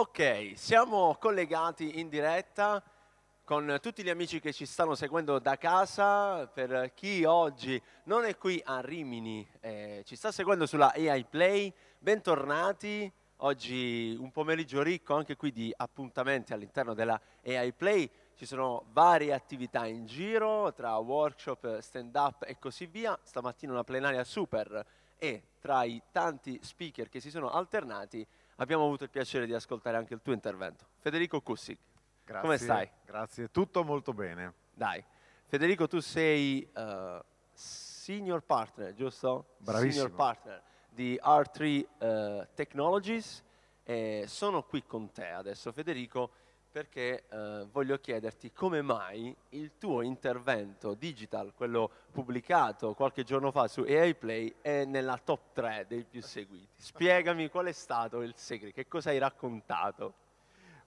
Ok, siamo collegati in diretta con tutti gli amici che ci stanno seguendo da casa. Per chi oggi non è qui a Rimini, eh, ci sta seguendo sulla AI Play, bentornati. Oggi un pomeriggio ricco anche qui di appuntamenti all'interno della AI Play. Ci sono varie attività in giro, tra workshop, stand-up e così via. Stamattina una plenaria super e tra i tanti speaker che si sono alternati abbiamo avuto il piacere di ascoltare anche il tuo intervento. Federico Cussic, Grazie, come stai? Grazie, tutto molto bene. Dai, Federico tu sei uh, senior partner, giusto? Bravissimo. Senior partner di R3 uh, Technologies e sono qui con te adesso Federico perché eh, voglio chiederti come mai il tuo intervento digital, quello pubblicato qualche giorno fa su AI Play, è nella top 3 dei più seguiti. Spiegami qual è stato il segreto, che cosa hai raccontato?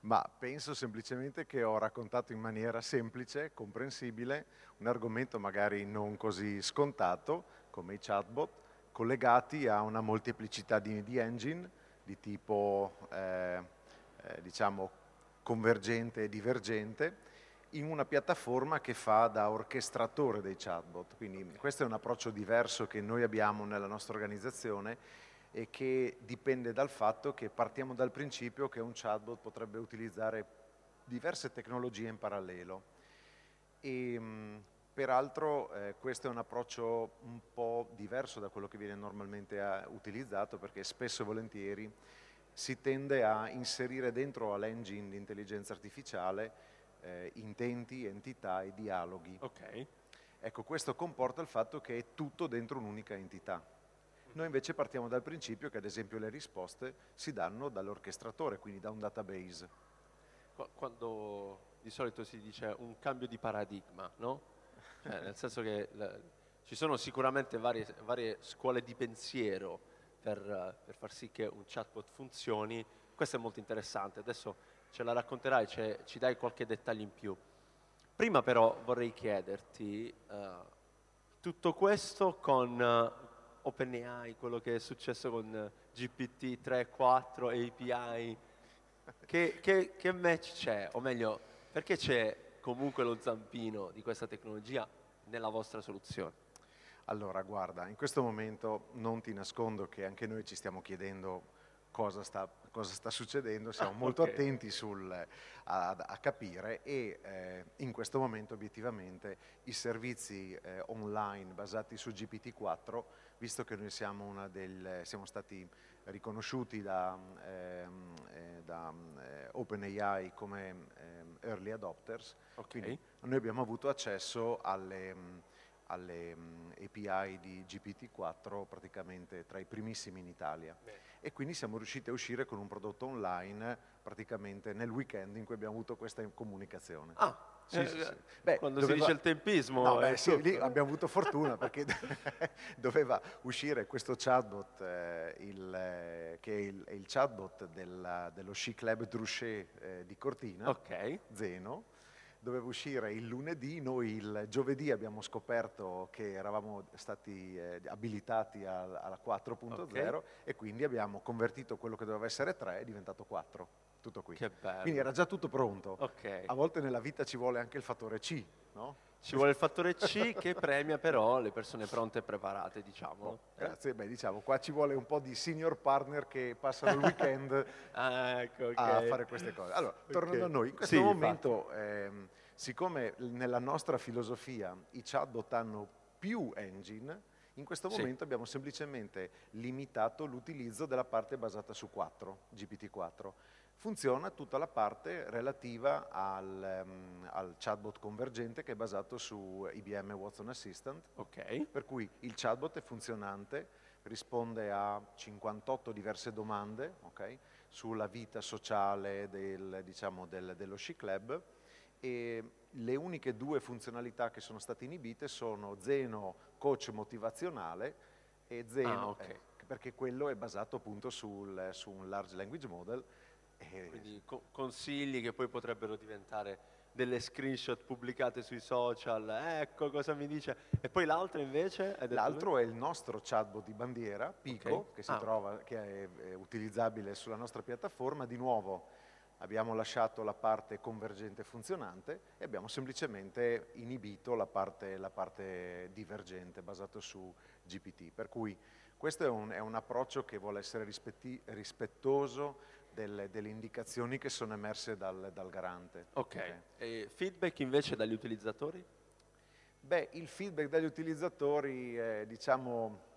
Ma penso semplicemente che ho raccontato in maniera semplice, comprensibile, un argomento magari non così scontato come i chatbot, collegati a una molteplicità di, di engine di tipo, eh, eh, diciamo, convergente e divergente in una piattaforma che fa da orchestratore dei chatbot. Quindi questo è un approccio diverso che noi abbiamo nella nostra organizzazione e che dipende dal fatto che partiamo dal principio che un chatbot potrebbe utilizzare diverse tecnologie in parallelo. E, mh, peraltro eh, questo è un approccio un po' diverso da quello che viene normalmente eh, utilizzato perché spesso e volentieri si tende a inserire dentro all'engine di intelligenza artificiale eh, intenti, entità e dialoghi. Ok. Ecco, questo comporta il fatto che è tutto dentro un'unica entità. Noi invece partiamo dal principio che ad esempio le risposte si danno dall'orchestratore, quindi da un database. Quando di solito si dice un cambio di paradigma, no? Cioè, nel senso che le, ci sono sicuramente varie, varie scuole di pensiero per, per, far sì che un chatbot funzioni. Questo è molto interessante, adesso ce la racconterai, ci dai qualche dettaglio in più. Prima però vorrei chiederti, uh, tutto questo con uh, OpenAI, quello che è successo con uh, GPT 3, 4, API, che, che, che match c'è? O meglio, perché c'è comunque lo zampino di questa tecnologia nella vostra soluzione? Allora, guarda, in questo momento non ti nascondo che anche noi ci stiamo chiedendo cosa sta, cosa sta succedendo, siamo ah, molto okay. attenti sul, a, a, capire e eh, in questo momento obiettivamente i servizi eh, online basati su GPT-4, visto che noi siamo, del, siamo stati riconosciuti da, ehm, eh, da eh, OpenAI come ehm, early adopters, okay. noi abbiamo avuto accesso alle alle um, API di GPT-4 praticamente tra i primissimi in Italia. Beh. E quindi siamo riusciti a uscire con un prodotto online praticamente nel weekend in cui abbiamo avuto questa comunicazione. Ah, sì, sì, sì. Beh, Quando doveva... si dice il tempismo. No, beh, sì, lì abbiamo avuto fortuna perché doveva uscire questo chatbot, eh, il, eh, che è il, è il chatbot della, dello Sci Club Druchet eh, di Cortina, okay. Zeno, doveva uscire il lunedì, noi il giovedì abbiamo scoperto che eravamo stati eh, abilitati al, alla 4.0 okay. e quindi abbiamo convertito quello che doveva essere 3 è diventato 4. Tutto qui. Che bello. Quindi era già tutto pronto. Okay. A volte nella vita ci vuole anche il fattore C, no? Ci vuole il fattore C che premia però le persone pronte e preparate, diciamo. Oh, grazie, beh diciamo, qua ci vuole un po' di senior partner che passano il weekend ah, ecco, okay. a fare queste cose. Allora, tornando okay. a noi, in questo sì, momento, ehm, siccome nella nostra filosofia i chatbot hanno più engine, in questo momento sì. abbiamo semplicemente limitato l'utilizzo della parte basata su 4, GPT-4 funziona tutta la parte relativa al, um, al, chatbot convergente che è basato su IBM Watson Assistant, okay. per cui il chatbot è funzionante, risponde a 58 diverse domande okay, sulla vita sociale del, diciamo, del, dello Sci Club e le uniche due funzionalità che sono state inibite sono Zeno coach motivazionale e Zeno, ah, okay. eh, perché quello è basato appunto sul, su un large language model quindi co- consigli che poi potrebbero diventare delle screenshot pubblicate sui social, ecco cosa mi dice. E poi l'altro invece? L'altro è il nostro chatbot di bandiera, Pico, okay. che, si ah. trova, che è, è utilizzabile sulla nostra piattaforma. Di nuovo abbiamo lasciato la parte convergente funzionante e abbiamo semplicemente inibito la parte, la parte divergente basato su GPT. Per cui questo è un, è un approccio che vuole essere rispetti, rispettoso delle, delle, indicazioni che sono emerse dal, dal garante. Ok, okay. e feedback invece dagli utilizzatori? Beh, il feedback dagli utilizzatori è, diciamo,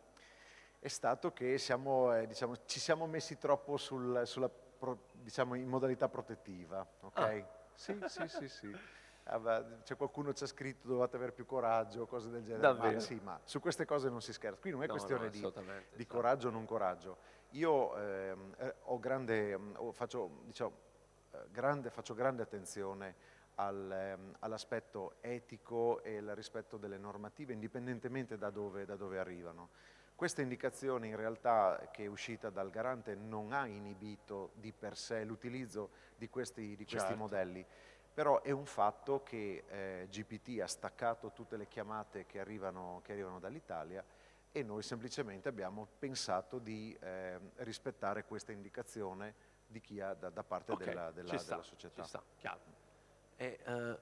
è stato che siamo, eh, diciamo, ci siamo messi troppo sul, sulla, pro, diciamo, in modalità protettiva. Ok? Ah. Sì, sì, sì, sì. Ah, c'è qualcuno che ci ha scritto dovete avere più coraggio, cose del genere. Ma, sì, ma su queste cose non si scherza. Qui non è no, questione no, di, di coraggio o non coraggio. Io ehm, eh, grande, faccio, diciamo, eh, grande, faccio, grande, attenzione al, ehm, all'aspetto etico e al rispetto delle normative, indipendentemente da dove, da dove arrivano. Questa indicazione in realtà che è uscita dal garante non ha inibito di per sé l'utilizzo di questi, di questi certo. modelli, però è un fatto che eh, GPT ha staccato tutte le chiamate che arrivano, che arrivano dall'Italia e noi semplicemente abbiamo pensato di eh, rispettare questa indicazione di chi ha da, da parte okay, della, della, sta, della, società. Ci sta, chiaro. E, uh,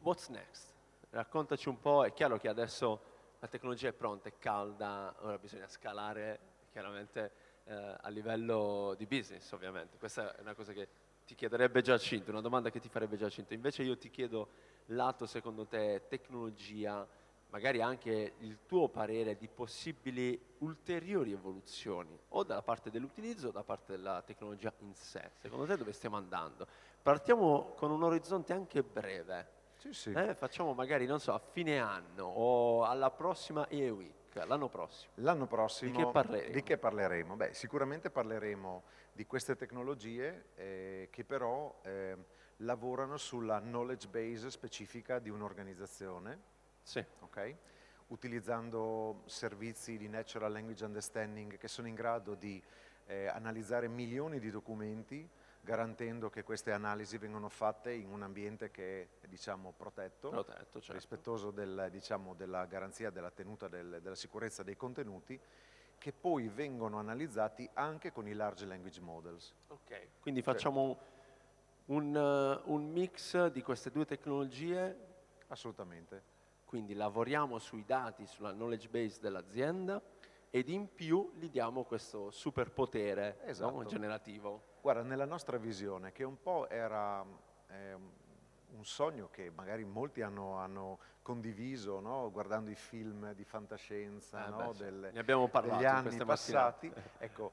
what's next? Raccontaci un po', è chiaro che adesso la tecnologia è pronta, è calda, ora bisogna scalare chiaramente uh, a livello di business ovviamente, questa è una cosa che ti chiederebbe Giacinto, una domanda che ti farebbe Giacinto, invece io ti chiedo lato secondo te tecnologia, magari anche il tuo parere di possibili ulteriori evoluzioni, o dalla parte dell'utilizzo o da parte della tecnologia in sé. Secondo te dove stiamo andando? Partiamo con un orizzonte anche breve. Sì, sì. Eh, facciamo magari, non so, a fine anno o alla prossima EE Week, l'anno prossimo. L'anno prossimo. Di che parleremo? Di che parleremo? Beh, sicuramente parleremo di queste tecnologie eh, che però eh, lavorano sulla knowledge base specifica di un'organizzazione sì. Okay? utilizzando servizi di natural language understanding che sono in grado di eh, analizzare milioni di documenti garantendo che queste analisi vengano fatte in un ambiente che è diciamo, protetto, protetto certo. rispettoso del, diciamo, della garanzia della tenuta del, della sicurezza dei contenuti, che poi vengono analizzati anche con i large language models. Ok, quindi facciamo un, un mix di queste due tecnologie? Assolutamente quindi lavoriamo sui dati, sulla knowledge base dell'azienda ed in più gli diamo questo superpotere esatto. no, generativo. Guarda, nella nostra visione, che un po' era eh, un sogno che magari molti hanno, hanno condiviso no? guardando i film di fantascienza eh no? beh, Del, ne abbiamo parlato degli anni passati, ecco,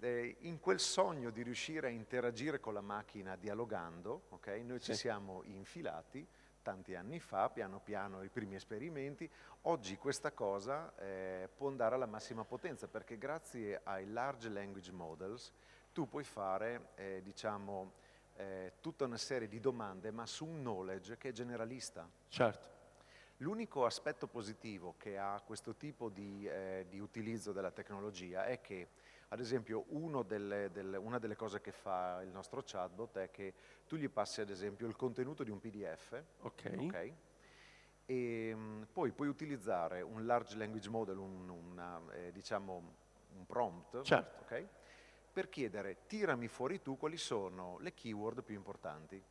eh, in quel sogno di riuscire a interagire con la macchina dialogando, okay, noi sì. ci siamo infilati tanti anni fa, piano piano i primi esperimenti. Oggi questa cosa eh, può andare alla massima potenza perché grazie ai large language models tu puoi fare eh, diciamo, eh, tutta una serie di domande ma su un knowledge che è generalista. Certo. L'unico aspetto positivo che ha questo tipo di, eh, di utilizzo della tecnologia è che ad esempio, delle, delle, una delle cose che fa il nostro chatbot è che tu gli passi ad esempio il contenuto di un PDF, okay. Okay, e um, poi puoi utilizzare un large language model, un, una, eh, diciamo un prompt, certo. okay, per chiedere tirami fuori tu quali sono le keyword più importanti.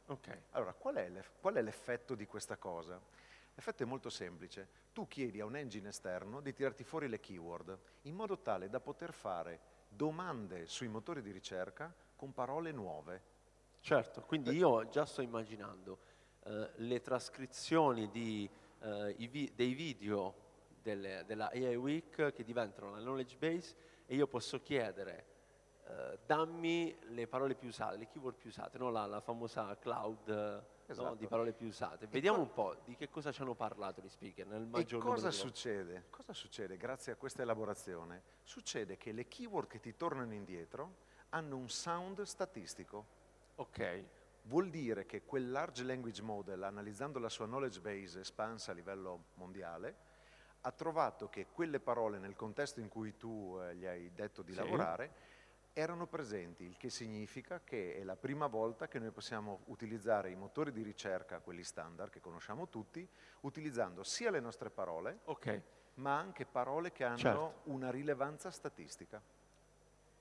Allora, qual è, qual è l'effetto di questa cosa? L'effetto è molto semplice. Tu chiedi a un engine esterno di tirarti fuori le keyword in modo tale da poter fare domande sui motori di ricerca con parole nuove. Certo, quindi io già sto immaginando eh, le trascrizioni di, eh, vi- dei video delle, della AI Week che diventano la knowledge base e io posso chiedere eh, dammi le parole più usate, le keyword più usate, no? la, la famosa cloud esatto. no? di parole più usate. Vediamo un po' di che cosa ci hanno parlato gli speaker nel maggior e cosa succede? Cosa succede grazie a questa elaborazione? Succede che le keyword che ti tornano indietro hanno un sound statistico. Ok. Vuol dire che quel large language model, analizzando la sua knowledge base espansa a livello mondiale, ha trovato che quelle parole nel contesto in cui tu eh, gli hai detto di sì. lavorare erano presenti, il che significa che è la prima volta che noi possiamo utilizzare i motori di ricerca, quelli standard che conosciamo tutti, utilizzando sia le nostre parole, Ok, ma anche parole che hanno Certo. una rilevanza statistica.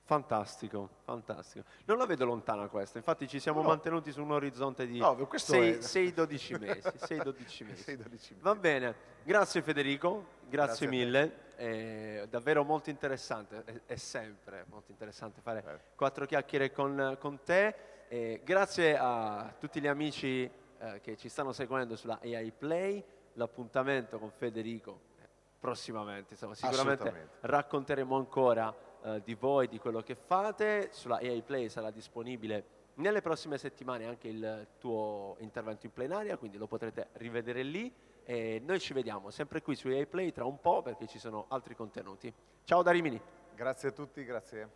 fantastico, fantastico. Non la vedo lontana questa, infatti ci siamo No. mantenuti su un orizzonte di No, questo è- 6-12 mesi. 6-12 mesi. 6-12 mesi. Va bene, grazie Federico, grazie, Grazie mille, è davvero molto interessante, è, è sempre molto interessante fare Eh. quattro chiacchiere con, con te. E grazie a tutti gli amici eh, che ci stanno seguendo sulla AI Play, l'appuntamento con Federico eh, prossimamente, insomma, sicuramente racconteremo ancora eh, di voi, di quello che fate, sulla AI Play sarà disponibile nelle prossime settimane anche il tuo intervento in plenaria, quindi lo potrete rivedere lì. E noi ci vediamo sempre qui su AI Play tra un po' perché ci sono altri contenuti. Ciao da Rimini. Grazie a tutti, grazie.